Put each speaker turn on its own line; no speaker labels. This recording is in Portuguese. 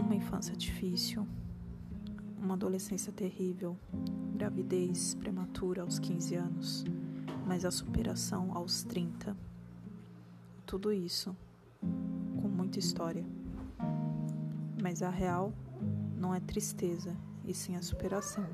uma infância difícil, uma adolescência terrível, gravidez prematura aos 15 anos, mas a superação aos 30. Tudo isso com muita história. Mas a real não é tristeza, e sim a superação.